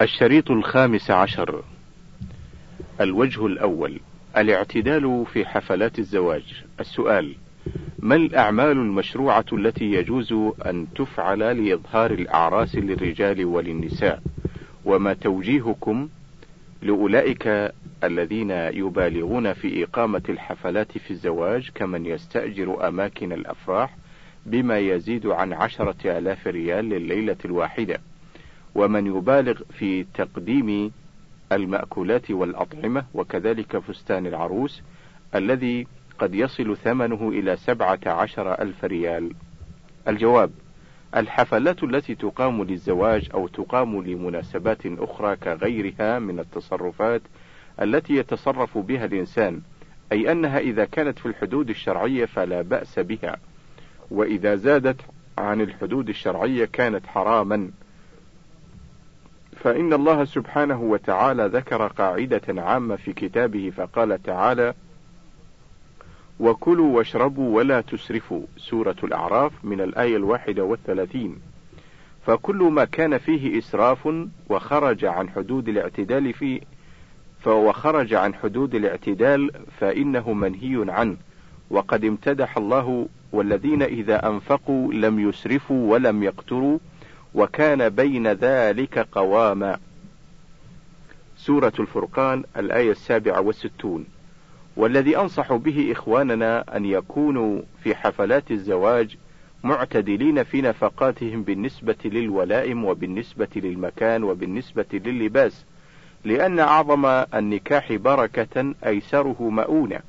الشريط الخامس عشر. الوجه الأول. الاعتدال في حفلات الزواج. السؤال ما الأعمال المشروعة التي يجوز أن تفعل لإظهار الأعراس للرجال وللنساء؟ وما توجيهكم لأولئك الذين يبالغون في إقامة الحفلات في الزواج كمن يستأجر أماكن الأفراح بما يزيد عن عشرة آلاف ريال لليلة الواحدة؟ ومن يبالغ في تقديم المأكولات والأطعمة وكذلك فستان العروس الذي قد يصل ثمنه إلى سبعة عشر ألف ريال. الجواب الحفلات التي تقام للزواج أو تقام لمناسبات أخرى كغيرها من التصرفات التي يتصرف بها الإنسان أي أنها إذا كانت في الحدود الشرعية فلا بأس بها. وإذا زادت عن الحدود الشرعية كانت حراما. فإن الله سبحانه وتعالى ذكر قاعدة عامة في كتابه فقال تعالى: وكلوا واشربوا ولا تسرفوا. سورة الأعراف من الآية الواحدة والثلاثين. فكل ما كان فيه إسراف وخرج عن حدود الاعتدال فيه وخرج عن حدود الاعتدال فإنه منهي عنه. وقد امتدح الله والذين إذا أنفقوا لم يسرفوا ولم يقتروا وكان بين ذلك قواما. سورة الفرقان الآية السابعة والستون. والذي أنصح به إخواننا أن يكونوا في حفلات الزواج معتدلين في نفقاتهم بالنسبة للولائم وبالنسبة للمكان وبالنسبة لللباس لأن أعظم النكاح بركة أيسره مؤونة.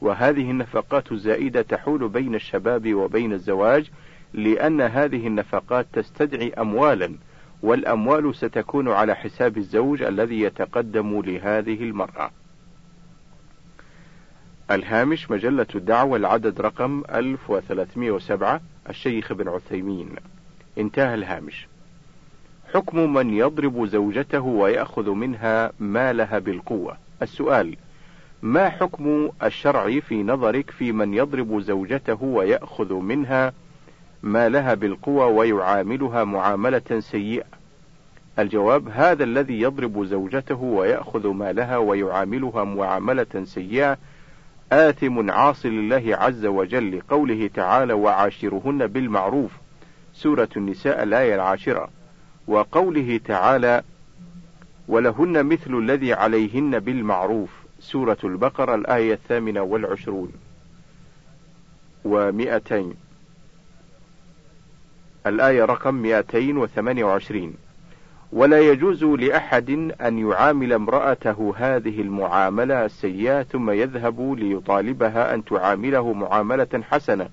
وهذه النفقات الزائدة تحول بين الشباب وبين الزواج لأن هذه النفقات تستدعي أموالا والأموال ستكون على حساب الزوج الذي يتقدم لهذه المرأة. الهامش مجلة الدعوة العدد رقم 1307 الشيخ بن عثيمين. انتهى الهامش. حكم من يضرب زوجته ويأخذ منها مالها بالقوة. السؤال ما حكم الشرع في نظرك في من يضرب زوجته ويأخذ منها مالها بالقوى ويعاملها معاملة سيئة. الجواب هذا الذي يضرب زوجته ويأخذ مالها ويعاملها معاملة سيئة آثم عاص لله عز وجل لقوله تعالى وعاشرهن بالمعروف سورة النساء الآية العاشرة. وقوله تعالى ولهن مثل الذي عليهن بالمعروف سورة البقرة الآية الثامنة والعشرون. ومئتين. الآية رقم 228 ولا يجوز لأحد أن يعامل امرأته هذه المعاملة السيئة ثم يذهب ليطالبها أن تعامله معاملة حسنة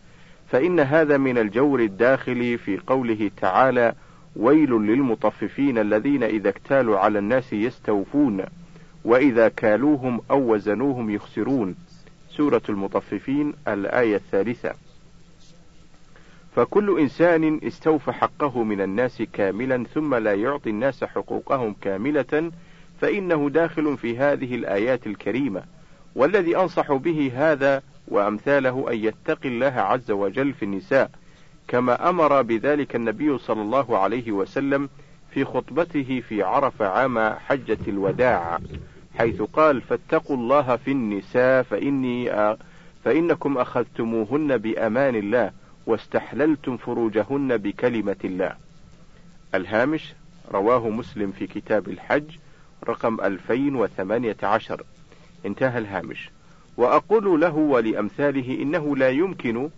فإن هذا من الجور الداخل في قوله تعالى ويل للمطففين الذين إذا اكتالوا على الناس يستوفون وإذا كالوهم أو وزنوهم يخسرون. سورة المطففين الآية الثالثة. فكل إنسان استوفى حقه من الناس كاملا ثم لا يعطي الناس حقوقهم كاملة فإنه داخل في هذه الآيات الكريمة. والذي أنصح به هذا وأمثاله أن يتقي الله عز وجل في النساء كما أمر بذلك النبي صلى الله عليه وسلم في خطبته في عرف عام حجة الوداع حيث قال فاتقوا الله في النساء فإني فإنكم أخذتموهن بأمان الله واستحللتم فروجهن بكلمة الله. الهامش رواه مسلم في كتاب الحج رقم 2018 انتهى الهامش. وأقول له ولأمثاله إنه لا يمكن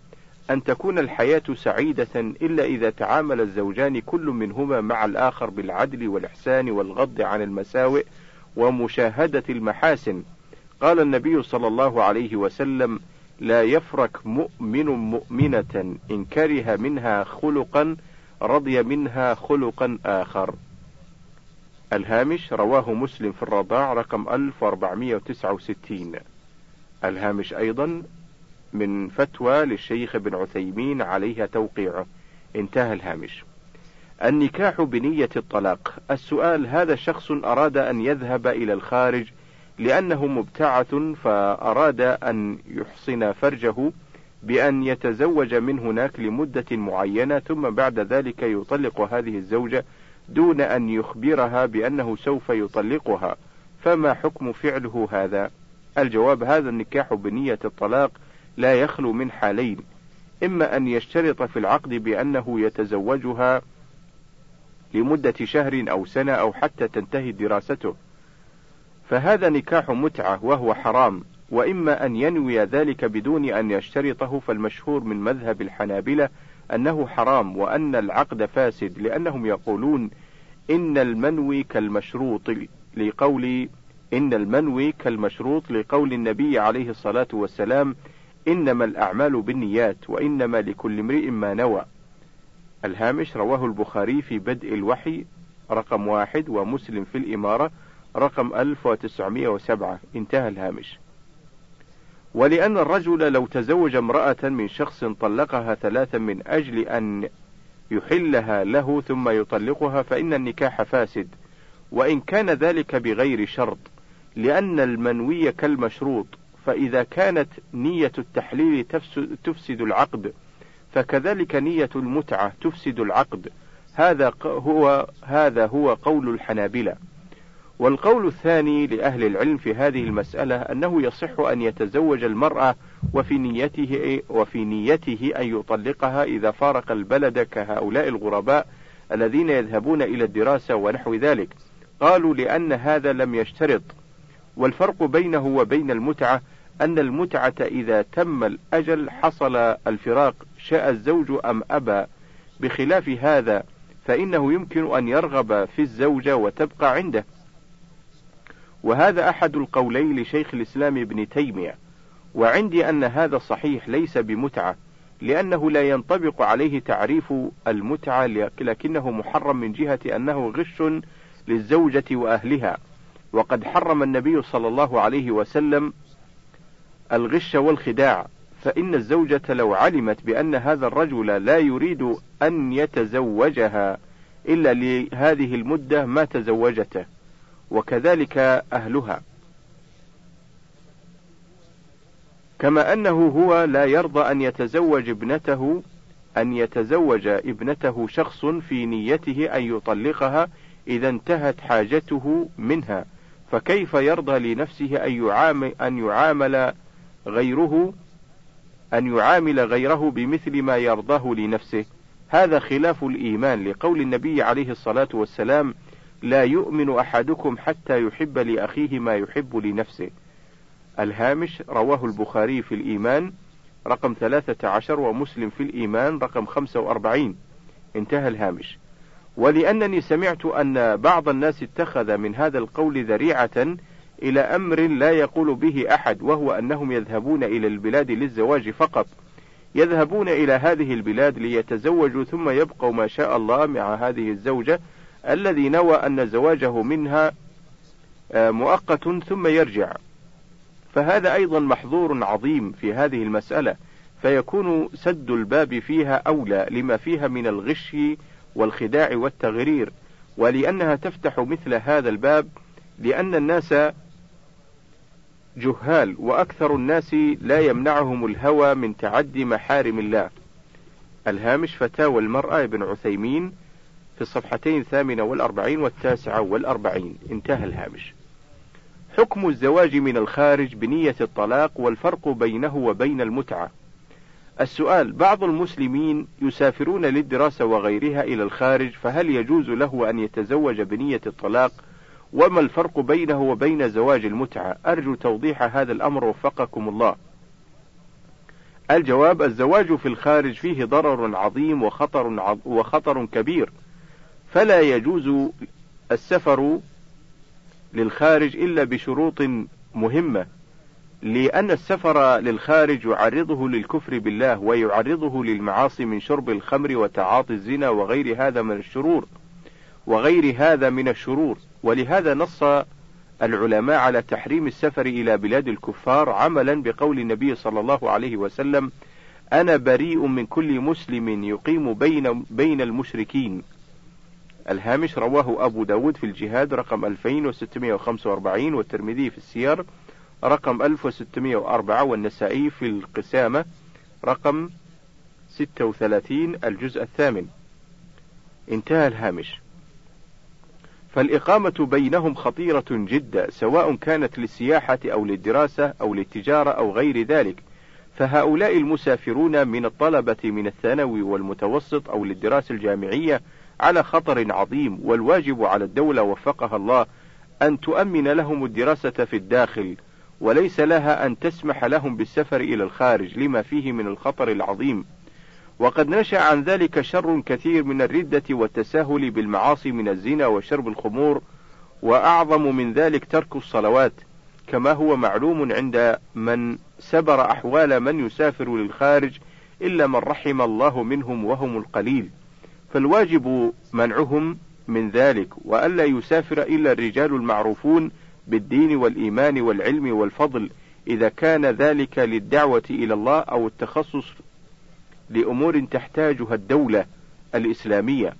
أن تكون الحياة سعيدة إلا إذا تعامل الزوجان كل منهما مع الآخر بالعدل والإحسان والغض عن المساوئ ومشاهدة المحاسن. قال النبي صلى الله عليه وسلم: لا يفرك مؤمن مؤمنة إن كره منها خلقا رضي منها خلقا آخر. الهامش رواه مسلم في الرضاع رقم 1469. الهامش أيضا من فتوى للشيخ ابن عثيمين عليها توقيعه. انتهى الهامش. النكاح بنية الطلاق. السؤال هذا شخص أراد أن يذهب إلى الخارج لأنه مبتعث فأراد أن يحصن فرجه بأن يتزوج من هناك لمدة معينة ثم بعد ذلك يطلق هذه الزوجة دون أن يخبرها بأنه سوف يطلقها. فما حكم فعله هذا؟ الجواب هذا النكاح بنية الطلاق لا يخلو من حالين. إما أن يشترط في العقد بأنه يتزوجها لمدة شهر أو سنة أو حتى تنتهي دراسته. فهذا نكاح متعة وهو حرام وإما أن ينوي ذلك بدون أن يشترطه فالمشهور من مذهب الحنابلة أنه حرام وأن العقد فاسد لأنهم يقولون إن المنوي كالمشروط لقول إن المنوي كالمشروط لقول النبي عليه الصلاة والسلام إنما الأعمال بالنيات وإنما لكل امرئ ما نوى. الهامش رواه البخاري في بدء الوحي رقم واحد ومسلم في الإمارة رقم 1907 انتهى الهامش. ولأن الرجل لو تزوج امرأة من شخص طلقها ثلاثا من أجل أن يحلها له ثم يطلقها فإن النكاح فاسد. وإن كان ذلك بغير شرط لأن المنوي كالمشروط. فإذا كانت نية التحليل تفسد العقد فكذلك نية المتعة تفسد العقد. هذا هو هذا هو قول الحنابلة. والقول الثاني لأهل العلم في هذه المسألة أنه يصح أن يتزوج المرأة وفي نيته وفي نيته أن يطلقها إذا فارق البلد كهؤلاء الغرباء الذين يذهبون إلى الدراسة ونحو ذلك. قالوا لأن هذا لم يشترط. والفرق بينه وبين المتعة أن المتعة إذا تم الأجل حصل الفراق شاء الزوج أم أبى. بخلاف هذا فإنه يمكن أن يرغب في الزوجة وتبقى عنده. وهذا أحد القولين لشيخ الإسلام ابن تيمية وعندي أن هذا صحيح ليس بمتعة لأنه لا ينطبق عليه تعريف المتعة لكنه محرم من جهة أنه غش للزوجة وأهلها. وقد حرم النبي صلى الله عليه وسلم الغش والخداع فإن الزوجة لو علمت بأن هذا الرجل لا يريد أن يتزوجها إلا لهذه المدة ما تزوجته. وكذلك أهلها. كما أنه هو لا يرضى أن يتزوج ابنته أن يتزوج ابنته شخص في نيته أن يطلقها إذا انتهت حاجته منها. فكيف يرضى لنفسه أن يعامل, أن يعامل غيره أن يعامل غيره بمثل ما يرضاه لنفسه؟ هذا خلاف الإيمان لقول النبي عليه الصلاة والسلام لا يؤمن أحدكم حتى يحب لأخيه ما يحب لنفسه. الهامش رواه البخاري في الإيمان رقم 13 ومسلم في الإيمان رقم 45 انتهى الهامش. ولأنني سمعت أن بعض الناس اتخذ من هذا القول ذريعة إلى أمر لا يقول به أحد وهو أنهم يذهبون إلى البلاد للزواج فقط. يذهبون إلى هذه البلاد ليتزوجوا ثم يبقوا ما شاء الله مع هذه الزوجة الذي نوى أن زواجه منها آه، مؤقت ثم يرجع. فهذا أيضا محظور عظيم في هذه المسألة فيكون سد الباب فيها أولى لما فيها من الغش والخداع والتغرير ولأنها تفتح مثل هذا الباب لأن الناس جهال وأكثر الناس لا يمنعهم الهوى من تعدي محارم الله. الهامش فتاوى المرأة ابن عثيمين في الصفحتين الثامنة والأربعين والتاسعة والأربعين. انتهى الهامش. حكم الزواج من الخارج بنية الطلاق والفرق بينه وبين المتعة. السؤال بعض المسلمين يسافرون للدراسة وغيرها إلى الخارج فهل يجوز له أن يتزوج بنية الطلاق؟ وما الفرق بينه وبين زواج المتعة؟ أرجو توضيح هذا الأمر وفقكم الله. الجواب الزواج في الخارج فيه ضرر عظيم وخطر, وخطر كبير. فلا يجوز السفر للخارج إلا بشروط مهمة. لأن السفر للخارج يعرضه للكفر بالله ويعرضه للمعاصي من شرب الخمر وتعاطي الزنا وغير هذا من الشرور وغير هذا من الشرور. ولهذا نص العلماء على تحريم السفر إلى بلاد الكفار عملا بقول النبي صلى الله عليه وسلم أنا بريء من كل مسلم يقيم بين بين المشركين. الهامش رواه أبو داود في الجهاد رقم 2645 والترمذي في السير رقم 1604 والنسائي في القسامة رقم 36 الجزء الثامن. انتهى الهامش. فالإقامة بينهم خطيرة جدا سواء كانت للسياحة أو للدراسة أو للتجارة أو غير ذلك. فهؤلاء المسافرون من الطلبة من الثانوي والمتوسط أو للدراسة الجامعية على خطر عظيم والواجب على الدولة وفقها الله أن تؤمن لهم الدراسة في الداخل وليس لها أن تسمح لهم بالسفر إلى الخارج لما فيه من الخطر العظيم. وقد نشأ عن ذلك شر كثير من الردة والتساهل بالمعاصي من الزنا وشرب الخمور وأعظم من ذلك ترك الصلوات كما هو معلوم عند من سبر أحوال من يسافر للخارج إلا من رحم الله منهم وهم القليل. فالواجب منعهم من ذلك وألا يسافر إلا الرجال المعروفون بالدين والإيمان والعلم والفضل إذا كان ذلك للدعوة إلى الله أو التخصص لأمور تحتاجها الدولة الإسلامية.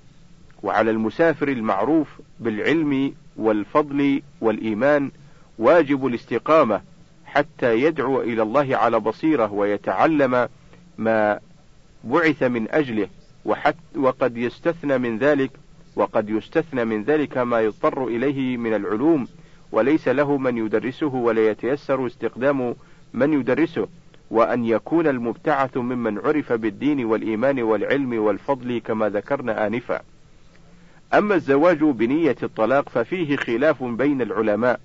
وعلى المسافر المعروف بالعلم والفضل والإيمان واجب الاستقامة حتى يدعو إلى الله على بصيرة ويتعلم ما بعث من أجله. وحت وقد يستثنى من ذلك وقد يستثنى من ذلك ما يضطر إليه من العلوم وليس له من يدرسه ولا يتيسر استخدام من يدرسه وأن يكون المبتعث ممن عرف بالدين والإيمان والعلم والفضل كما ذكرنا آنفا. أما الزواج بنية الطلاق ففيه خلاف بين العلماء،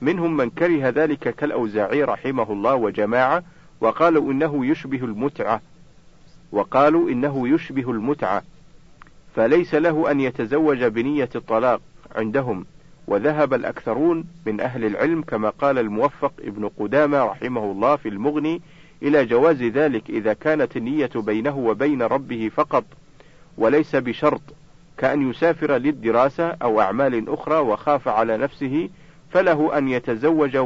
منهم من كره ذلك كالأوزاعي رحمه الله وجماعة، وقالوا إنه يشبه المتعة، وقالوا إنه يشبه المتعة، فليس له أن يتزوج بنية الطلاق عندهم، وذهب الأكثرون من أهل العلم كما قال الموفق ابن قدامة رحمه الله في المغني إلى جواز ذلك إذا كانت النية بينه وبين ربه فقط وليس بشرط كأن يسافر للدراسة أو أعمال أخرى وخاف على نفسه فله أن يتزوج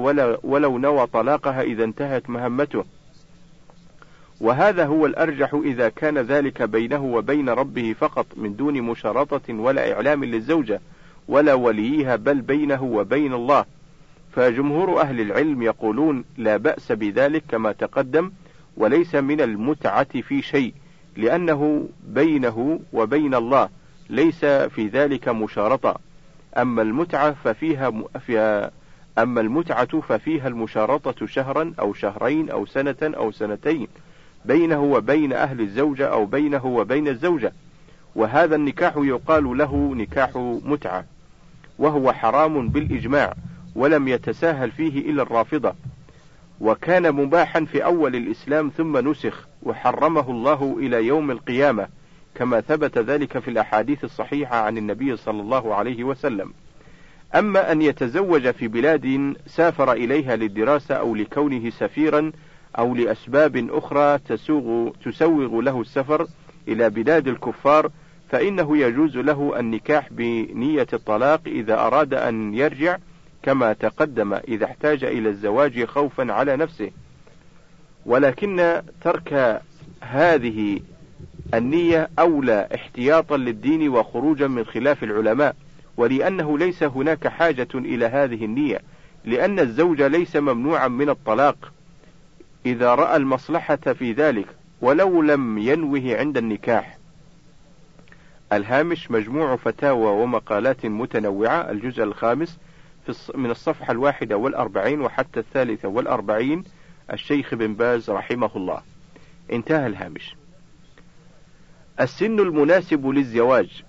ولو نوى طلاقها إذا انتهت مهمته. وهذا هو الأرجح إذا كان ذلك بينه وبين ربه فقط من دون مشارطة ولا إعلام للزوجة ولا وليها بل بينه وبين الله. فجمهور أهل العلم يقولون لا بأس بذلك كما تقدم وليس من المتعة في شيء لأنه بينه وبين الله ليس في ذلك مشارطة. أما المتعة ففيها فيها أما المتعة ففيها المشارطة شهرا أو شهرين أو سنة أو سنتين. بينه وبين أهل الزوجة أو بينه وبين الزوجة. وهذا النكاح يقال له نكاح متعة. وهو حرام بالإجماع ولم يتساهل فيه إلا الرافضة. وكان مباحا في أول الإسلام ثم نسخ وحرمه الله إلى يوم القيامة كما ثبت ذلك في الأحاديث الصحيحة عن النبي صلى الله عليه وسلم. أما أن يتزوج في بلاد سافر إليها للدراسة أو لكونه سفيرا أو لأسباب أخرى تسوغ تسوغ له السفر إلى بلاد الكفار فإنه يجوز له النكاح بنية الطلاق إذا أراد أن يرجع كما تقدم إذا احتاج إلى الزواج خوفا على نفسه. ولكن ترك هذه النية أولى احتياطا للدين وخروجا من خلاف العلماء ولأنه ليس هناك حاجة إلى هذه النية لأن الزوج ليس ممنوعا من الطلاق. إذا رأى المصلحة في ذلك ولو لم ينوه عند النكاح. الهامش مجموع فتاوى ومقالات متنوعة الجزء الخامس من الصفحة الواحدة والأربعين وحتى الثالثة والأربعين الشيخ بن باز رحمه الله. انتهى الهامش. السن المناسب للزواج.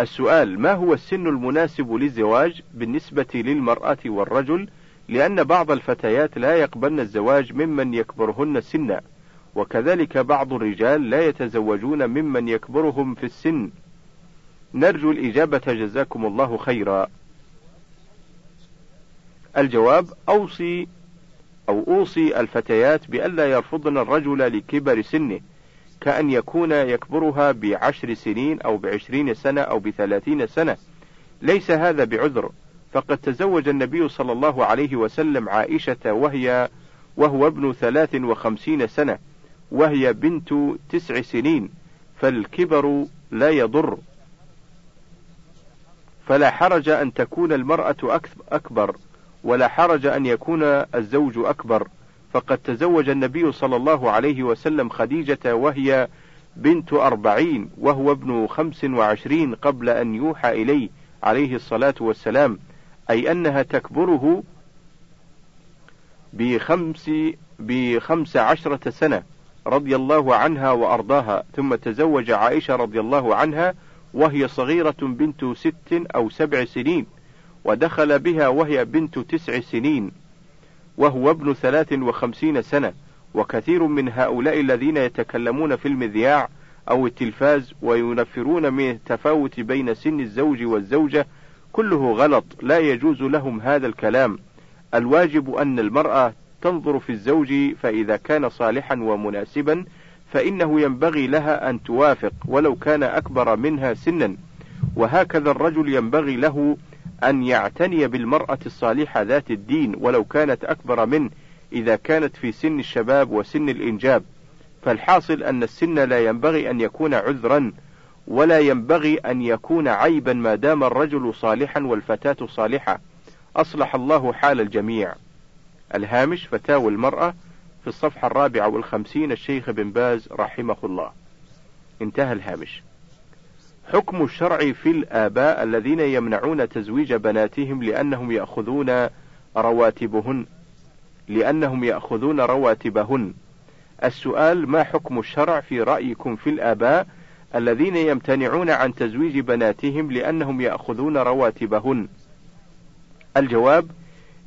السؤال ما هو السن المناسب للزواج بالنسبة للمرأة والرجل لأن بعض الفتيات لا يقبلن الزواج ممن يكبرهن سنا وكذلك بعض الرجال لا يتزوجون ممن يكبرهم في السن. نرجو الإجابة جزاكم الله خيرا. الجواب أوصي أو أوصي الفتيات بألا يرفضن الرجل لكبر سنه كأن يكون يكبرها بعشر سنين أو بعشرين سنة أو بثلاثين سنة. ليس هذا بعذر. فقد تزوج النبي صلى الله عليه وسلم عائشة وهي وهو ابن ثلاث وخمسين سنة وهي بنت تسع سنين فالكبر لا يضر. فلا حرج أن تكون المرأة أكبر ولا حرج أن يكون الزوج أكبر. فقد تزوج النبي صلى الله عليه وسلم خديجة وهي بنت أربعين وهو ابن خمس وعشرين قبل أن يوحى إليه عليه الصلاة والسلام. أي أنها تكبره بخمس بخمس عشرة سنة رضي الله عنها وأرضاها ثم تزوج عائشة رضي الله عنها وهي صغيرة بنت ست أو سبع سنين ودخل بها وهي بنت تسع سنين وهو ابن ثلاث وخمسين سنة وكثير من هؤلاء الذين يتكلمون في المذياع أو التلفاز وينفرون من التفاوت بين سن الزوج والزوجة كله غلط لا يجوز لهم هذا الكلام. الواجب أن المرأة تنظر في الزوج فإذا كان صالحا ومناسبا فإنه ينبغي لها أن توافق ولو كان أكبر منها سنا. وهكذا الرجل ينبغي له أن يعتني بالمرأة الصالحة ذات الدين ولو كانت أكبر منه إذا كانت في سن الشباب وسن الإنجاب. فالحاصل أن السن لا ينبغي أن يكون عذرا ولا ينبغي أن يكون عيبا ما دام الرجل صالحا والفتاة صالحة. أصلح الله حال الجميع. الهامش فتاوى المرأة في الصفحة الرابعة والخمسين الشيخ بن باز رحمه الله. انتهى الهامش. حكم الشرع في الآباء الذين يمنعون تزويج بناتهم لأنهم يأخذون رواتبهن. لأنهم يأخذون رواتبهن. السؤال ما حكم الشرع في رأيكم في الآباء الذين يمتنعون عن تزويج بناتهم لأنهم يأخذون رواتبهن. الجواب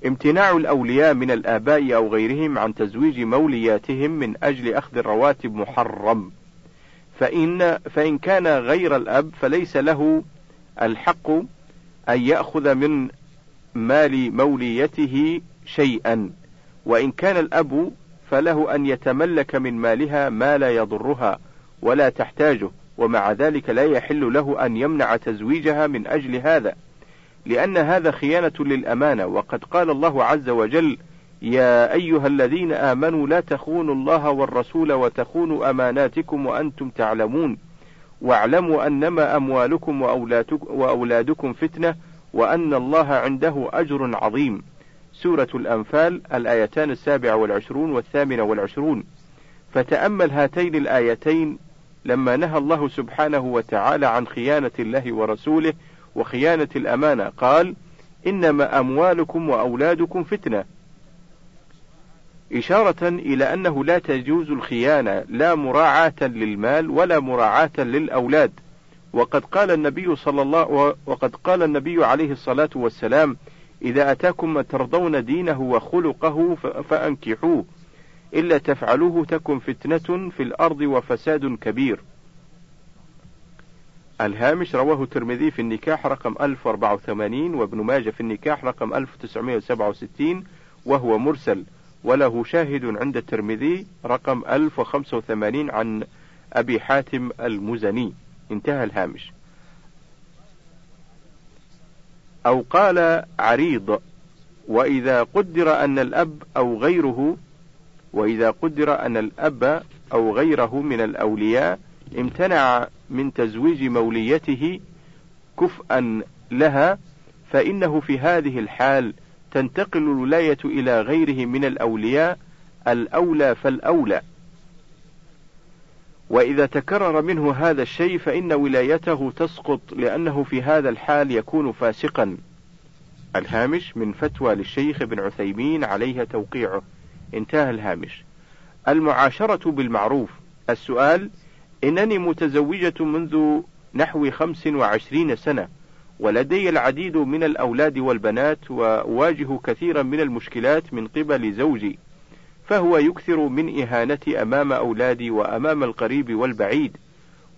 امتناع الأولياء من الآباء أو غيرهم عن تزويج مولياتهم من أجل أخذ الرواتب محرم. فإن, فإن كان غير الأب فليس له الحق أن يأخذ من مال موليته شيئا. وإن كان الأب فله أن يتملك من مالها ما لا يضرها ولا تحتاجه. ومع ذلك لا يحل له أن يمنع تزويجها من أجل هذا لأن هذا خيانة للأمانة. وقد قال الله عز وجل يا أيها الذين آمنوا لا تخونوا الله والرسول وتخونوا أماناتكم وأنتم تعلمون. واعلموا أنما أموالكم وأولادكم فتنة وأن الله عنده أجر عظيم. سورة الأنفال الآيتان السابعة والعشرون والثامنة والعشرون. فتأمل هاتين الآيتين لما نهى الله سبحانه وتعالى عن خيانة الله ورسوله وخيانة الأمانة قال إنما أموالكم وأولادكم فتنة. إشارة إلى أنه لا تجوز الخيانة لا مراعاة للمال ولا مراعاة للأولاد. وقد قال النبي صلى الله وقد قال النبي عليه الصلاة والسلام إذا أتاكم ما ترضون دينه وخلقه فأنكحوه. إلا تفعلوه تكن فتنة في الأرض وفساد كبير. الهامش رواه الترمذي في النكاح رقم 1084 وابن ماجه في النكاح رقم 1967 وهو مرسل. وله شاهد عند الترمذي رقم 1085 عن أبي حاتم المزني. انتهى الهامش. أو قال عريض وإذا قدر أن الأب أو غيره وإذا قدر أن الأب أو غيره من الأولياء امتنع من تزويج موليته كفءا لها فإنه في هذه الحال تنتقل الولاية إلى غيره من الأولياء الأولى فالأولى. وإذا تكرر منه هذا الشيء فإن ولايته تسقط لأنه في هذا الحال يكون فاسقا. الهامش من فتوى للشيخ ابن عثيمين عليها توقيعه. انتهى الهامش. المعاشرة بالمعروف. السؤال إنني متزوجة منذ نحو خمس وعشرين سنة ولدي العديد من الأولاد والبنات وأواجه كثيرا من المشكلات من قبل زوجي فهو يكثر من إهانتي أمام أولادي وأمام القريب والبعيد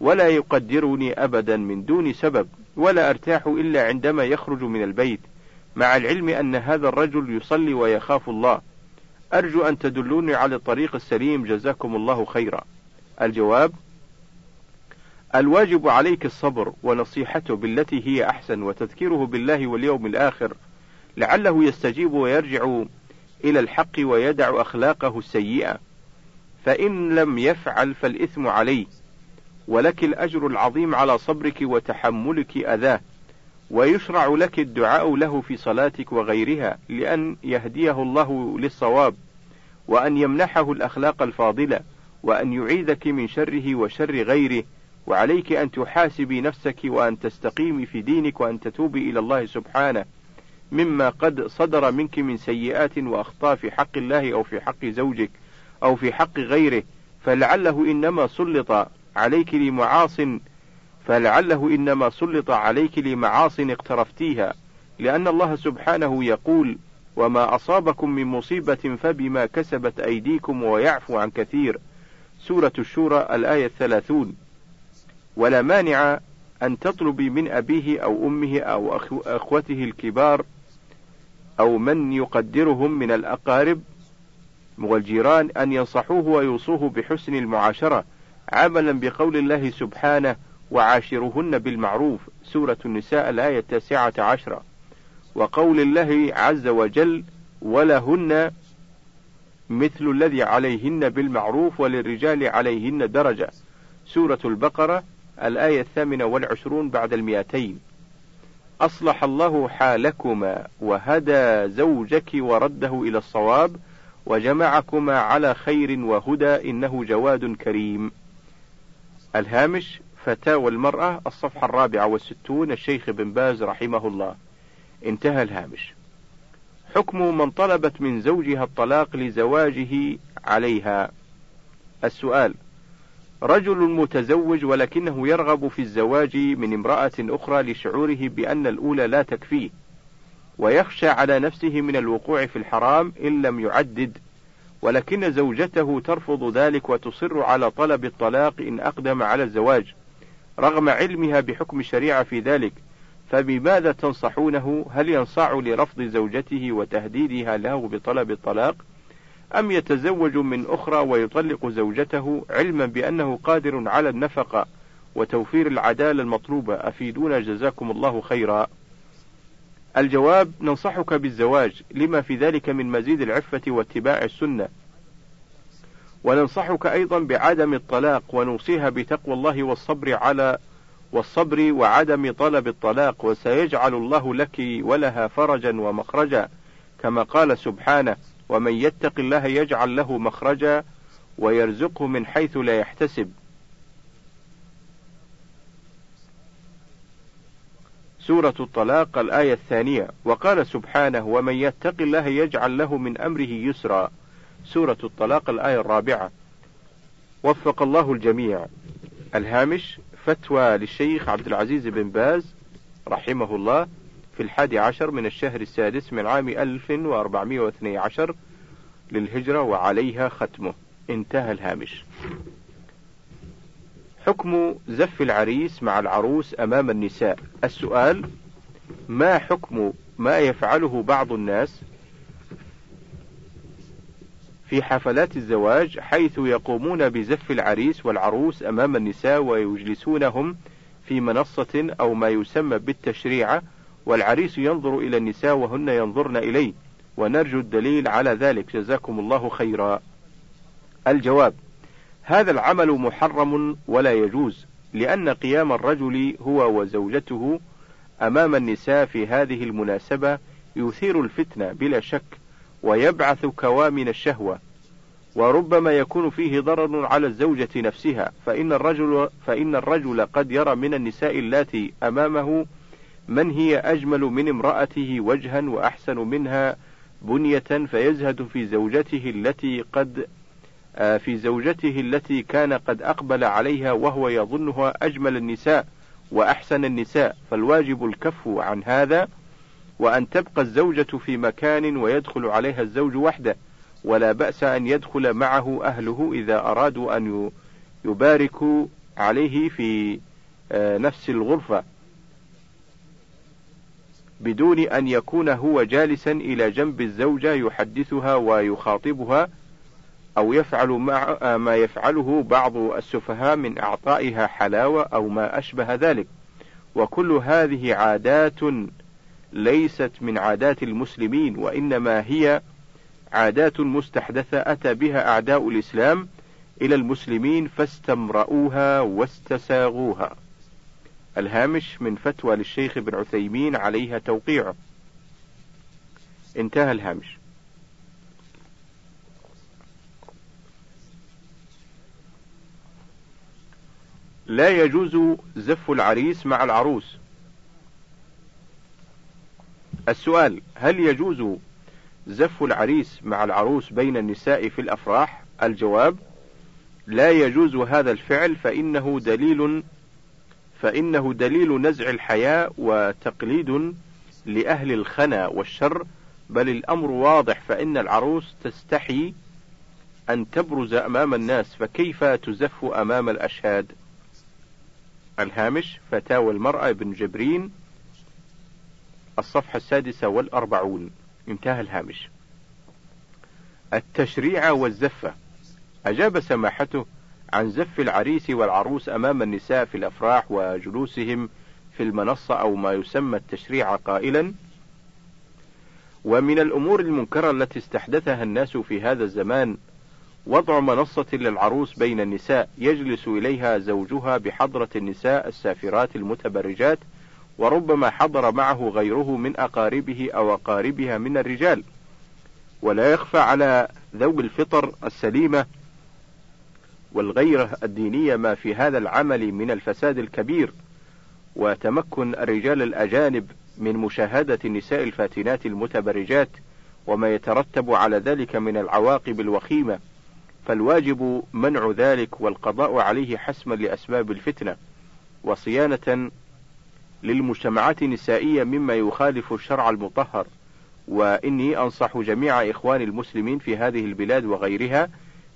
ولا يقدرني أبدا من دون سبب ولا أرتاح إلا عندما يخرج من البيت مع العلم أن هذا الرجل يصلي ويخاف الله. أرجو أن تدلوني على الطريق السليم جزاكم الله خيرا. الجواب الواجب عليك الصبر ونصيحته بالتي هي أحسن وتذكيره بالله واليوم الآخر لعله يستجيب ويرجع إلى الحق ويدع أخلاقه السيئة. فإن لم يفعل فالإثم عليه ولك الأجر العظيم على صبرك وتحملك أذاه. ويشرع لك الدعاء له في صلاتك وغيرها لأن يهديه الله للصواب وأن يمنحه الأخلاق الفاضلة وأن يعيذك من شره وشر غيره وعليك أن تحاسبي نفسك وأن تستقيمي في دينك وأن تتوبي إلى الله سبحانه مما قد صدر منك من سيئات وأخطاء في حق الله أو في حق زوجك أو في حق غيره فلعله إنما سلط عليك لمعاص فلعله إنما سلط عليك لمعاص اقترفتيها لأن الله سبحانه يقول وما أصابكم من مصيبة فبما كسبت أيديكم ويعفو عن كثير. سورة الشورى الآية الثلاثون. ولا مانع أن تطلبي من أبيه أو أمه أو أخوته الكبار أو من يقدرهم من الأقارب والجيران أن ينصحوه ويوصوه بحسن المعاشرة عملا بقول الله سبحانه وعاشرهن بالمعروف. سورة النساء الآية التاسعة عشرة. وقول الله عز وجل ولهن مثل الذي عليهن بالمعروف وللرجال عليهن درجة سورة البقرة الآية الثامنة والعشرون بعد المئتين. أصلح الله حالكما وهدى زوجك ورده إلى الصواب وجمعكما على خير وهدى إنه جواد كريم. الهامش فتاوى المرأة الصفحة الرابعة والستون الشيخ بن باز رحمه الله. انتهى الهامش. حكم من طلبت من زوجها الطلاق لزواجه عليها. السؤال رجل متزوج ولكنه يرغب في الزواج من امرأة أخرى لشعوره بأن الأولى لا تكفيه ويخشى على نفسه من الوقوع في الحرام إن لم يعدد ولكن زوجته ترفض ذلك وتصر على طلب الطلاق إن أقدم على الزواج. رغم علمها بحكم الشريعة في ذلك فبماذا تنصحونه؟ هل ينصاع لرفض زوجته وتهديدها له بطلب الطلاق؟ أم يتزوج من أخرى ويطلق زوجته علما بأنه قادر على النفقة وتوفير العدالة المطلوبة؟ أفيدونا جزاكم الله خيرا. الجواب ننصحك بالزواج لما في ذلك من مزيد العفة واتباع السنة. وننصحك أيضا بعدم الطلاق ونوصيها بتقوى الله والصبر على والصبر وعدم طلب الطلاق وسيجعل الله لك ولها فرجا ومخرجا. كما قال سبحانه ومن يتق الله يجعل له مخرجا ويرزقه من حيث لا يحتسب سورة الطلاق الآية الثانية. وقال سبحانه ومن يتق الله يجعل له من أمره يسرا سورة الطلاق الآية الرابعة. وفق الله الجميع. الهامش فتوى للشيخ عبد العزيز بن باز رحمه الله في الحادي عشر من الشهر السادس من عام 1412 للهجرة وعليها ختمه. انتهى الهامش. حكم زف العريس مع العروس أمام النساء. السؤال ما حكم ما يفعله بعض الناس في حفلات الزواج حيث يقومون بزف العريس والعروس أمام النساء ويجلسونهم في منصة أو ما يسمى بالتشريعة والعريس ينظر إلى النساء وهن ينظرن إليه ونرجو الدليل على ذلك. جزاكم الله خيرا. الجواب هذا العمل محرم ولا يجوز لأن قيام الرجل هو وزوجته أمام النساء في هذه المناسبة يثير الفتنة بلا شك. ويبعث كوامن الشهوة وربما يكون فيه ضرر على الزوجة نفسها. فإن الرجل فإن الرجل قد يرى من النساء اللاتي أمامه من هي أجمل من امرأته وجها وأحسن منها بنية فيزهد في زوجته التي قد آه، في زوجته التي كان قد أقبل عليها وهو يظنها أجمل النساء وأحسن النساء. فالواجب الكف عن هذا وأن تبقى الزوجة في مكان ويدخل عليها الزوج وحده ولا بأس أن يدخل معه أهله إذا أرادوا أن يباركوا عليه في آه، نفس الغرفة بدون أن يكون هو جالسا إلى جنب الزوجة يحدثها ويخاطبها أو يفعل مع آه، ما يفعله بعض السفهاء من إعطائها حلاوة أو ما أشبه ذلك. وكل هذه عادات ليست من عادات المسلمين وإنما هي عادات مستحدثة أتى بها أعداء الإسلام إلى المسلمين فاستمرؤوها واستساغوها. الهامش من فتوى للشيخ ابن عثيمين عليها توقيعه. انتهى الهامش. لا يجوز زف العريس مع العروس السؤال هل يجوز زف العريس مع العروس بين النساء في الأفراح؟ الجواب لا يجوز هذا الفعل فإنه دليل فإنه دليل نزع الحياء وتقليد لأهل الخنا والشر بل الأمر واضح فإن العروس تستحي أن تبرز أمام الناس فكيف تزف أمام الأشهاد؟ الهامش فتاوى المرأة بن جبرين الصفحة السادسة والأربعون. انتهى الهامش. التشريع والزفة. أجاب سماحته عن زف العريس والعروس أمام النساء في الأفراح وجلوسهم في المنصة أو ما يسمى التشريع قائلا ومن الأمور المنكرة التي استحدثها الناس في هذا الزمان وضع منصة للعروس بين النساء يجلس إليها زوجها بحضرة النساء السافرات المتبرجات وربما حضر معه غيره من أقاربه أو أقاربها من الرجال. ولا يخفى على ذوي الفطر السليمة والغيرة الدينية ما في هذا العمل من الفساد الكبير وتمكن الرجال الأجانب من مشاهدة النساء الفاتنات المتبرجات وما يترتب على ذلك من العواقب الوخيمة فالواجب منع ذلك والقضاء عليه حسما لأسباب الفتنة وصيانة للمجتمعات النسائية مما يخالف الشرع المطهر. وإني أنصح جميع إخواني المسلمين في هذه البلاد وغيرها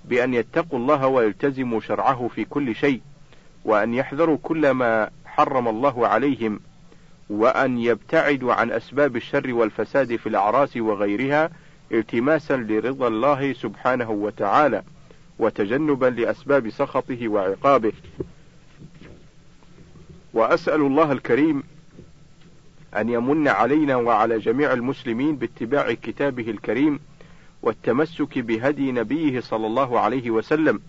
بأن يتقوا الله ويلتزموا شرعه في كل شيء وأن يحذروا كل ما حرم الله عليهم وأن يبتعدوا عن أسباب الشر والفساد في الأعراس وغيرها التماسا لرضا الله سبحانه وتعالى وتجنبا لأسباب سخطه وعقابه. وأسأل الله الكريم أن يمن علينا وعلى جميع المسلمين باتباع كتابه الكريم والتمسك بهدي نبيه صلى الله عليه وسلم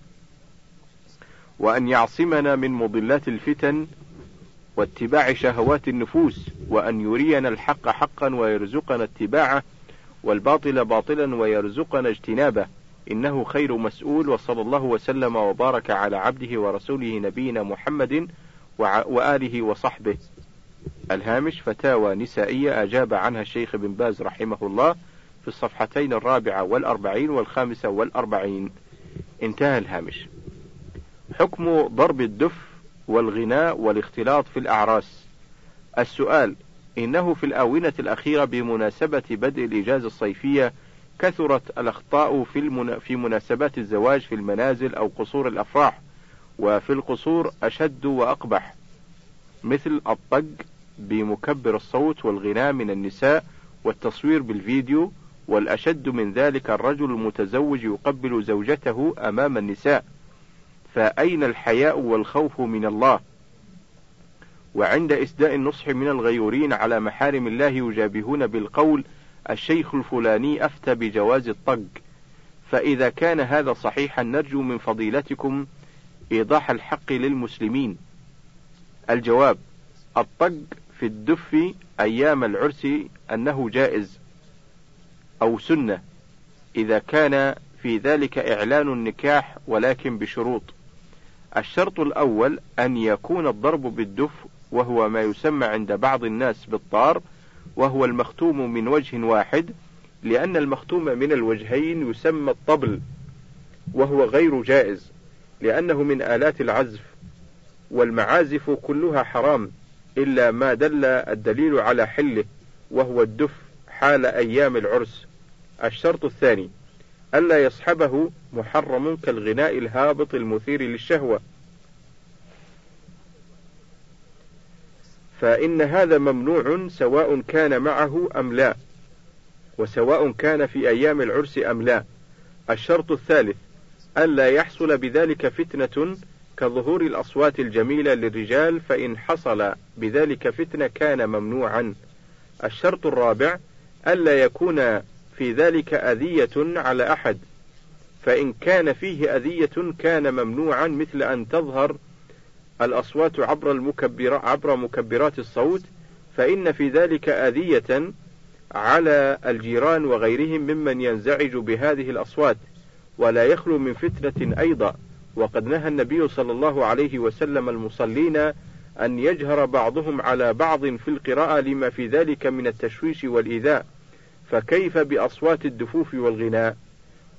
وأن يعصمنا من مضلات الفتن واتباع شهوات النفوس وأن يرينا الحق حقا ويرزقنا اتباعه والباطل باطلا ويرزقنا اجتنابه. إنه خير مسؤول وصلى الله وسلم وبارك على عبده ورسوله نبينا محمد وآله وصحبه. الهامش فتاوى نسائية أجاب عنها الشيخ بن باز رحمه الله في الصفحتين الرابعة والأربعين والخامسة والأربعين. انتهى الهامش. حكم ضرب الدف والغناء والاختلاط في الأعراس. السؤال إنه في الآونة الأخيرة بمناسبة بدء الإجازة الصيفية كثرت الأخطاء في, المنا... في مناسبات الزواج في المنازل أو قصور الأفراح؟ وفي القصور أشد وأقبح مثل الطق بمكبر الصوت والغناء من النساء والتصوير بالفيديو والأشد من ذلك الرجل المتزوج يقبل زوجته أمام النساء فأين الحياء والخوف من الله؟ وعند إسداء النصح من الغيورين على محارم الله يجابهون بالقول الشيخ الفلاني أفتى بجواز الطق فإذا كان هذا صحيحا نرجو من فضيلتكم إيضاح الحق للمسلمين. الجواب الطق في الدف أيام العرس أنه جائز. أو سنة إذا كان في ذلك إعلان النكاح ولكن بشروط. الشرط الأول أن يكون الضرب بالدف وهو ما يسمى عند بعض الناس بالطار وهو المختوم من وجه واحد لأن المختوم من الوجهين يسمى الطبل وهو غير جائز. لأنه من آلات العزف والمعازف كلها حرام إلا ما دل الدليل على حله وهو الدف حال أيام العرس. الشرط الثاني ألا يصحبه محرم كالغناء الهابط المثير للشهوة. فإن هذا ممنوع سواء كان معه أم لا وسواء كان في أيام العرس أم لا. الشرط الثالث ألا يحصل بذلك فتنة كظهور الأصوات الجميلة للرجال فإن حصل بذلك فتنة كان ممنوعا. الشرط الرابع ألا يكون في ذلك أذية على أحد فإن كان فيه أذية كان ممنوعا مثل أن تظهر الأصوات عبر المكبر عبر مكبرات الصوت فإن في ذلك أذية على الجيران وغيرهم ممن ينزعج بهذه الأصوات. ولا يخلو من فتنة أيضا. وقد نهى النبي صلى الله عليه وسلم المصلين أن يجهر بعضهم على بعض في القراءة لما في ذلك من التشويش والإيذاء. فكيف بأصوات الدفوف والغناء؟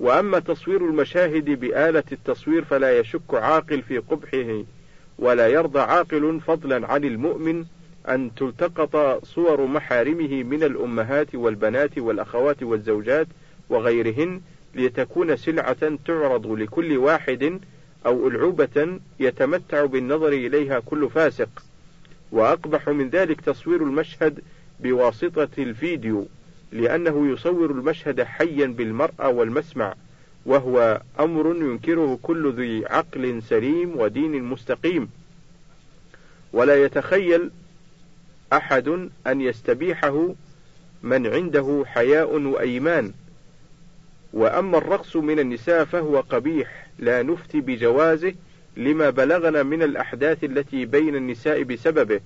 وأما تصوير المشاهد بآلة التصوير فلا يشك عاقل في قبحه ولا يرضى عاقل فضلا عن المؤمن أن تلتقط صور محارمه من الأمهات والبنات والأخوات والزوجات وغيرهن لتكون سلعة تعرض لكل واحد أو ألعوبة يتمتع بالنظر إليها كل فاسق. وأقبح من ذلك تصوير المشهد بواسطة الفيديو لأنه يصور المشهد حيا بالمرأة والمسمع وهو أمر ينكره كل ذي عقل سليم ودين مستقيم. ولا يتخيل أحد أن يستبيحه من عنده حياء وأيمان. وأما الرقص من النساء فهو قبيح لا نفتي بجوازه لما بلغنا من الأحداث التي بين النساء بسببه.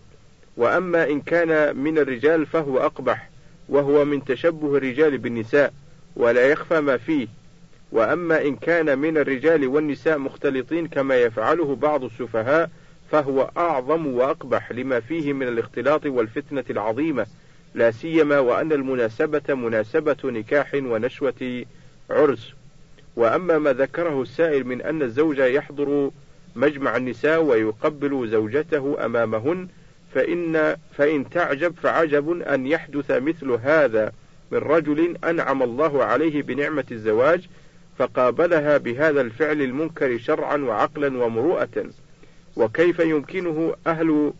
وأما إن كان من الرجال فهو أقبح وهو من تشبه الرجال بالنساء ولا يخفى ما فيه. وأما إن كان من الرجال والنساء مختلطين كما يفعله بعض السفهاء فهو أعظم وأقبح لما فيه من الاختلاط والفتنة العظيمة لا سيما وأن المناسبة مناسبة نكاح ونشوة عرس. وأما ما ذكره السائل من أن الزوج يحضر مجمع النساء ويقبل زوجته أمامهن فإن فإن تعجب فعجب أن يحدث مثل هذا من رجل أنعم الله عليه بنعمة الزواج فقابلها بهذا الفعل المنكر شرعا وعقلا ومروءة. وكيف يمكنه أهل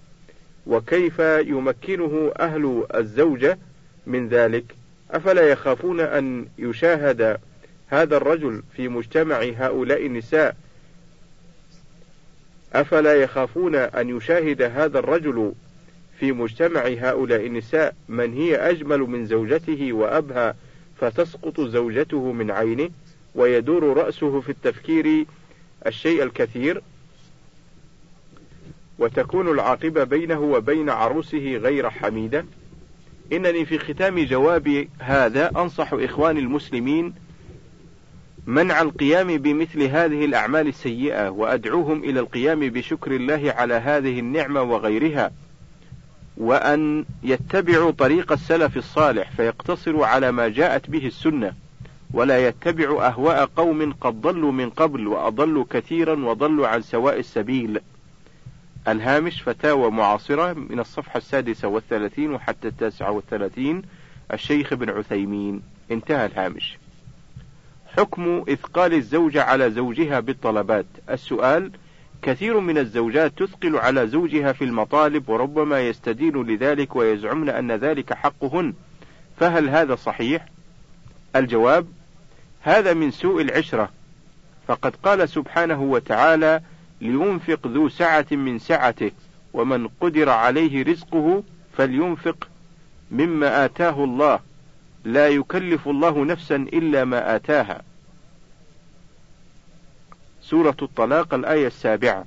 وكيف يمكنه أهل الزوجة من ذلك؟ أفلا يخافون أن يشاهد هذا الرجل في مجتمع هؤلاء النساء أفلا يخافون أن يشاهد هذا الرجل في مجتمع هؤلاء النساء من هي أجمل من زوجته وأبهى فتسقط زوجته من عينه ويدور رأسه في التفكير الشيء الكثير وتكون العاقبة بينه وبين عروسه غير حميدة. إنني في ختام جوابي هذا أنصح إخواني المسلمين منع القيام بمثل هذه الأعمال السيئة وأدعوهم إلى القيام بشكر الله على هذه النعمة وغيرها وأن يتبعوا طريق السلف الصالح فيقتصروا على ما جاءت به السنة ولا يتبعوا أهواء قوم قد ضلوا من قبل وأضلوا كثيرا وضلوا عن سواء السبيل. الهامش فتاوى معاصرة من الصفحة السادسة والثلاثين وحتى التاسعة والثلاثين. الشيخ ابن عثيمين. انتهى الهامش. حكم إثقال الزوجة على زوجها بالطلبات. السؤال كثير من الزوجات تثقل على زوجها في المطالب وربما يستدين لذلك ويزعمن أن ذلك حقهن. فهل هذا صحيح؟ الجواب هذا من سوء العشرة. فقد قال سبحانه وتعالى لينفق ذو سعة من سعته ومن قدر عليه رزقه فلينفق مما آتاه الله. لا يكلف الله نفسا إلا ما آتاها. سورة الطلاق الآية السابعة.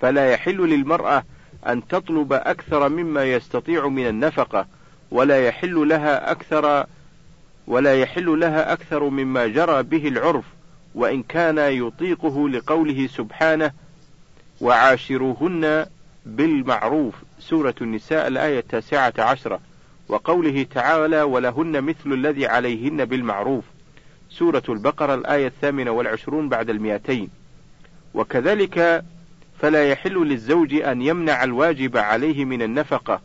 فلا يحل للمرأة أن تطلب أكثر مما يستطيع من النفقة ولا يحل لها أكثر ولا يحل لها أكثر مما جرى به العرف وإن كان يطيقه لقوله سبحانه وعاشروهن بالمعروف سورة النساء الآية التاسعة عشرة. وقوله تعالى ولهن مثل الذي عليهن بالمعروف. سورة البقرة الآية الثامنة والعشرون بعد المئتين. وكذلك فلا يحل للزوج أن يمنع الواجب عليه من النفقة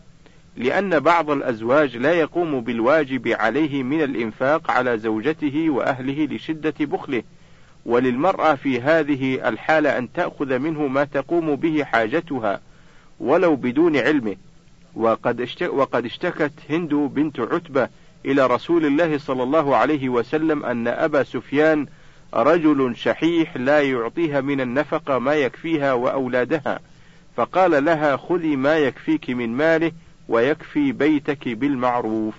لأن بعض الأزواج لا يقوم بالواجب عليه من الإنفاق على زوجته وأهله لشدة بخله. وللمرأة في هذه الحالة أن تأخذ منه ما تقوم به حاجتها ولو بدون علمه. وقد وقد اشتكت هند بنت عتبة إلى رسول الله صلى الله عليه وسلم أن أبا سفيان رجل شحيح لا يعطيها من النفقة ما يكفيها وأولادها فقال لها خذي ما يكفيك من ماله ويكفي بيتك بالمعروف.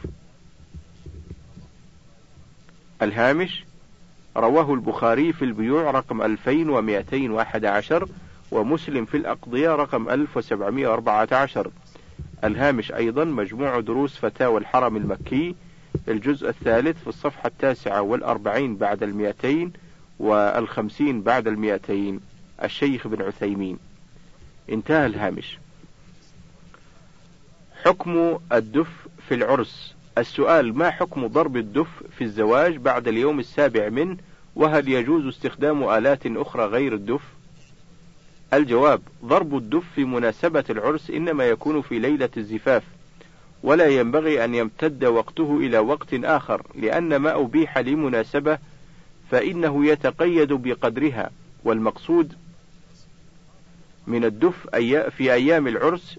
الهامش رواه البخاري في البيوع رقم 2211 ومسلم في الأقضية رقم 1714 الهامش أيضا مجموع دروس فتاوى الحرم المكي الجزء الثالث في الصفحة التاسعة والأربعين بعد المئتين والخمسين بعد المئتين. الشيخ بن عثيمين. انتهى الهامش. حكم الدف في العرس. السؤال ما حكم ضرب الدف في الزواج بعد اليوم السابع منه وهل يجوز استخدام آلات أخرى غير الدف؟ الجواب ضرب الدف في مناسبة العرس إنما يكون في ليلة الزفاف ولا ينبغي أن يمتد وقته إلى وقت آخر لأن ما أبيح لمناسبة فإنه يتقيد بقدرها والمقصود من الدف في أيام العرس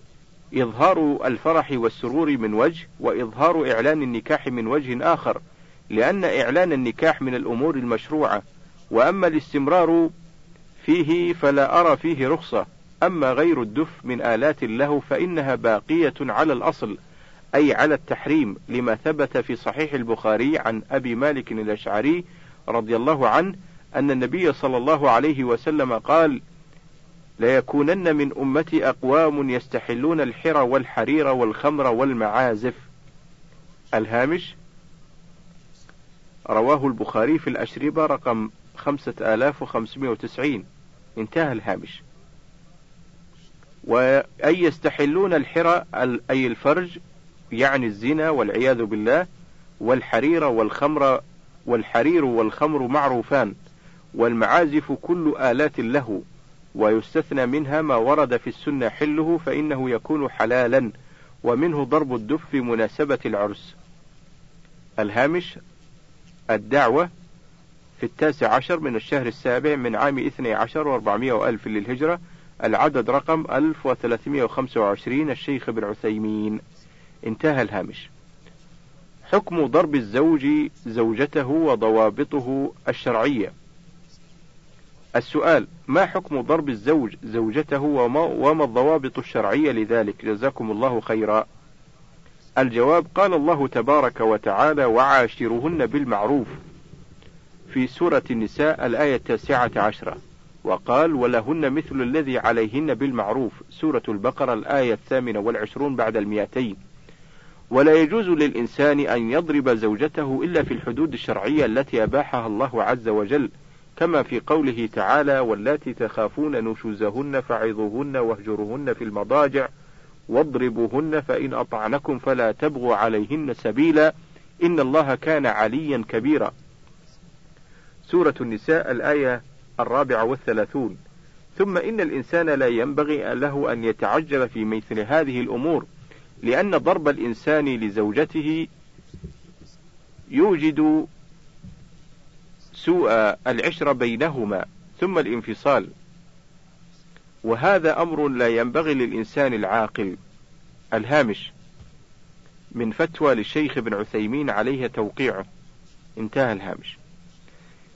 إظهار الفرح والسرور من وجه وإظهار إعلان النكاح من وجه آخر لأن إعلان النكاح من الأمور المشروعة وأما الاستمرار فيه فلا أرى فيه رخصة أما غير الدف من آلات له فإنها باقية على الأصل أي على التحريم لما ثبت في صحيح البخاري عن أبي مالك الأشعري رضي الله عنه أن النبي صلى الله عليه وسلم قال: ليكونن من أمتي أقوام يستحلون الحر والحرير والخمر والمعازف. الهامش رواه البخاري في الأشربة رقم خمسة آلاف وخمسمائة وتسعين انتهى الهامش. وأي يستحلون الحر أي الفرج يعني الزنا والعياذ بالله والحرير والخمر والحرير والخمر معروفان والمعازف كل آلات له ويستثنى منها ما ورد في السنة حله فإنه يكون حلالا ومنه ضرب الدف في مناسبة العرس. الهامش الدعوة في التاسع عشر من الشهر السابع من عام اثني عشر واربعمائة وألف للهجرة العدد رقم ألف وثلاثمائة وخمسة وعشرين الشيخ بن عثيمين. انتهى الهامش. حكم ضرب الزوج زوجته وضوابطه الشرعية. السؤال ما حكم ضرب الزوج زوجته وما, وما الضوابط الشرعية لذلك؟ جزاكم الله خيرا. الجواب قال الله تبارك وتعالى وعاشرهن بالمعروف في سورة النساء الآية التاسعة عشرة. وقال ولهن مثل الذي عليهن بالمعروف. سورة البقرة الآية الثامنة والعشرون بعد المئتين. ولا يجوز للإنسان أن يضرب زوجته إلا في الحدود الشرعية التي أباحها الله عز وجل كما في قوله تعالى واللاتي تخافون نشوزهن فعظوهن واهجرهن في المضاجع واضربوهن فإن أطعنكم فلا تبغوا عليهن سبيلا إن الله كان عليا كبيرا. سورة النساء الآية الرابعة والثلاثون. ثم إن الإنسان لا ينبغي له أن يتعجل في مثل هذه الأمور لأن ضرب الإنسان لزوجته يوجد سوء العشرة بينهما ثم الانفصال. وهذا أمر لا ينبغي للإنسان العاقل الهامش. من فتوى للشيخ ابن عثيمين عليه توقيعه. انتهى الهامش.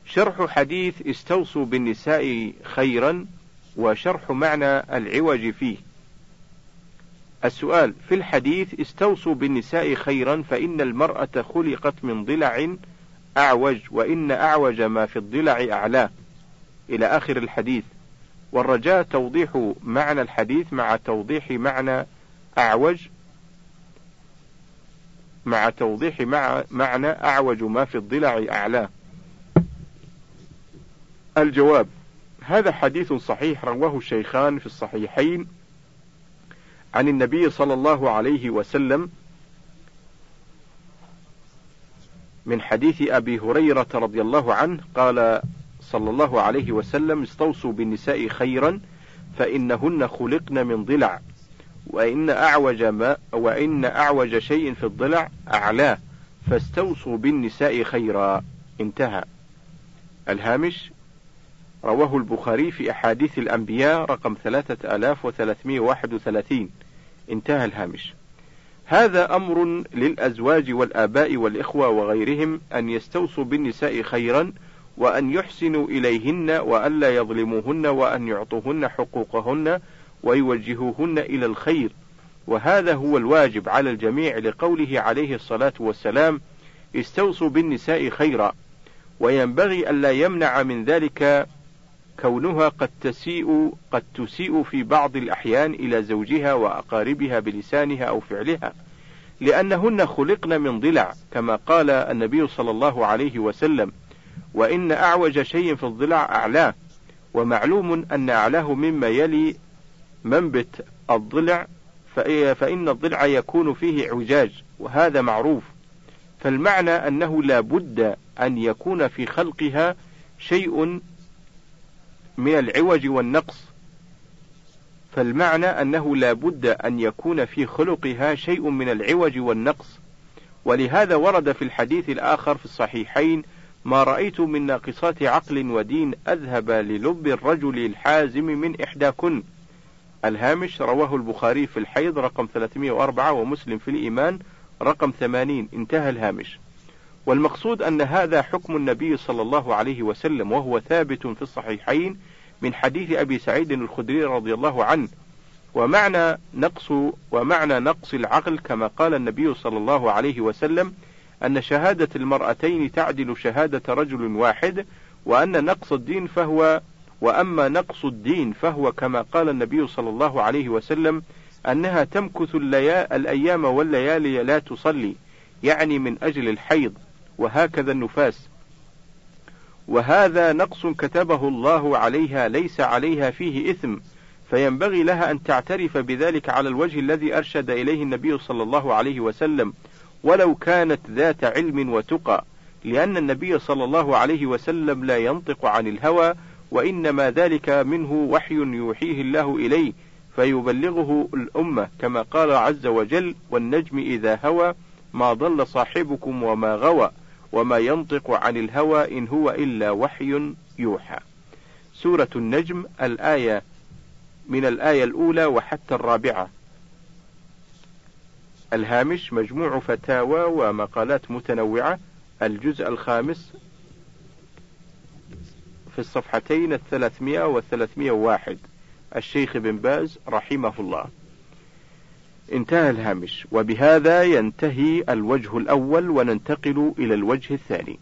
شرح حديث استوصوا بالنساء خيرا وشرح معنى العوج فيه. السؤال في الحديث استوصوا بالنساء خيرا فإن المرأة خلقت من ضلع أعوج وإن أعوج ما في الضلع أعلاه إلى آخر الحديث. والرجاء توضيح معنى الحديث مع توضيح معنى أعوج. مع توضيح مع معنى أعوج ما في الضلع أعلاه الجواب. هذا حديث صحيح رواه الشيخان في الصحيحين عن النبي صلى الله عليه وسلم من حديث أبي هريرة رضي الله عنه قال صلى الله عليه وسلم استوصوا بالنساء خيرا فإنهن خلقن من ضلع وإن أعوج ما وإن أعوج شيء في الضلع أعلاه فاستوصوا بالنساء خيرا. انتهى. الهامش رواه البخاري في أحاديث الأنبياء رقم ثلاثة آلاف وثلاثمائة واحد وثلاثين. انتهى الهامش. هذا أمر للأزواج والآباء والإخوة وغيرهم أن يستوصوا بالنساء خيرا وأن يحسنوا إليهن وألا يظلموهن وأن يعطوهن حقوقهن ويوجهوهن إلى الخير. وهذا هو الواجب على الجميع لقوله عليه الصلاة والسلام استوصوا بالنساء خيرا. وينبغي ألا يمنع من ذلك كونها قد تسيء قد تسيء في بعض الأحيان إلى زوجها وأقاربها بلسانها أو فعلها لأنهن خلقن من ضلع كما قال النبي صلى الله عليه وسلم وإن أعوج شيء في الضلع أعلاه ومعلوم أن أعلاه مما يلي منبت الضلع فإن الضلع يكون فيه اعوجاج وهذا معروف فالمعنى أنه لا بد أن يكون في خلقها شيء من العوج والنقص. فالمعنى أنه لا بد أن يكون في خلقها شيء من العوج والنقص. ولهذا ورد في الحديث الآخر في الصحيحين ما رأيت من ناقصات عقل ودين أذهب للب الرجل الحازم من إحداكن. الهامش رواه البخاري في الحيض رقم 304 ومسلم في الإيمان رقم 80 انتهى الهامش. والمقصود أن هذا حكم النبي صلى الله عليه وسلم وهو ثابت في الصحيحين من حديث أبي سعيد الخدري رضي الله عنه. ومعنى نقص ومعنى نقص العقل كما قال النبي صلى الله عليه وسلم أن شهادة المرأتين تعدل شهادة رجل واحد وأن نقص الدين فهو وأما نقص الدين فهو كما قال النبي صلى الله عليه وسلم أنها تمكث الأيام والليالي لا تصلي يعني من أجل الحيض. وهكذا النفاس. وهذا نقص كتبه الله عليها ليس عليها فيه إثم فينبغي لها أن تعترف بذلك على الوجه الذي أرشد إليه النبي صلى الله عليه وسلم ولو كانت ذات علم وتقى لأن النبي صلى الله عليه وسلم لا ينطق عن الهوى وإنما ذلك منه وحي يوحيه الله إليه فيبلغه الأمة كما قال عز وجل والنجم إذا هوى ما ضل صاحبكم وما غوى وما ينطق عن الهوى إن هو إلا وحي يوحى. سورة النجم الآية من الآية الأولى وحتى الرابعة. الهامش مجموع فتاوى ومقالات متنوعة. الجزء الخامس في الصفحتين الثلاثمائة والثلاثمائة واحد الشيخ بن باز رحمه الله. انتهى الهامش. وبهذا ينتهي الوجه الأول وننتقل إلى الوجه الثاني.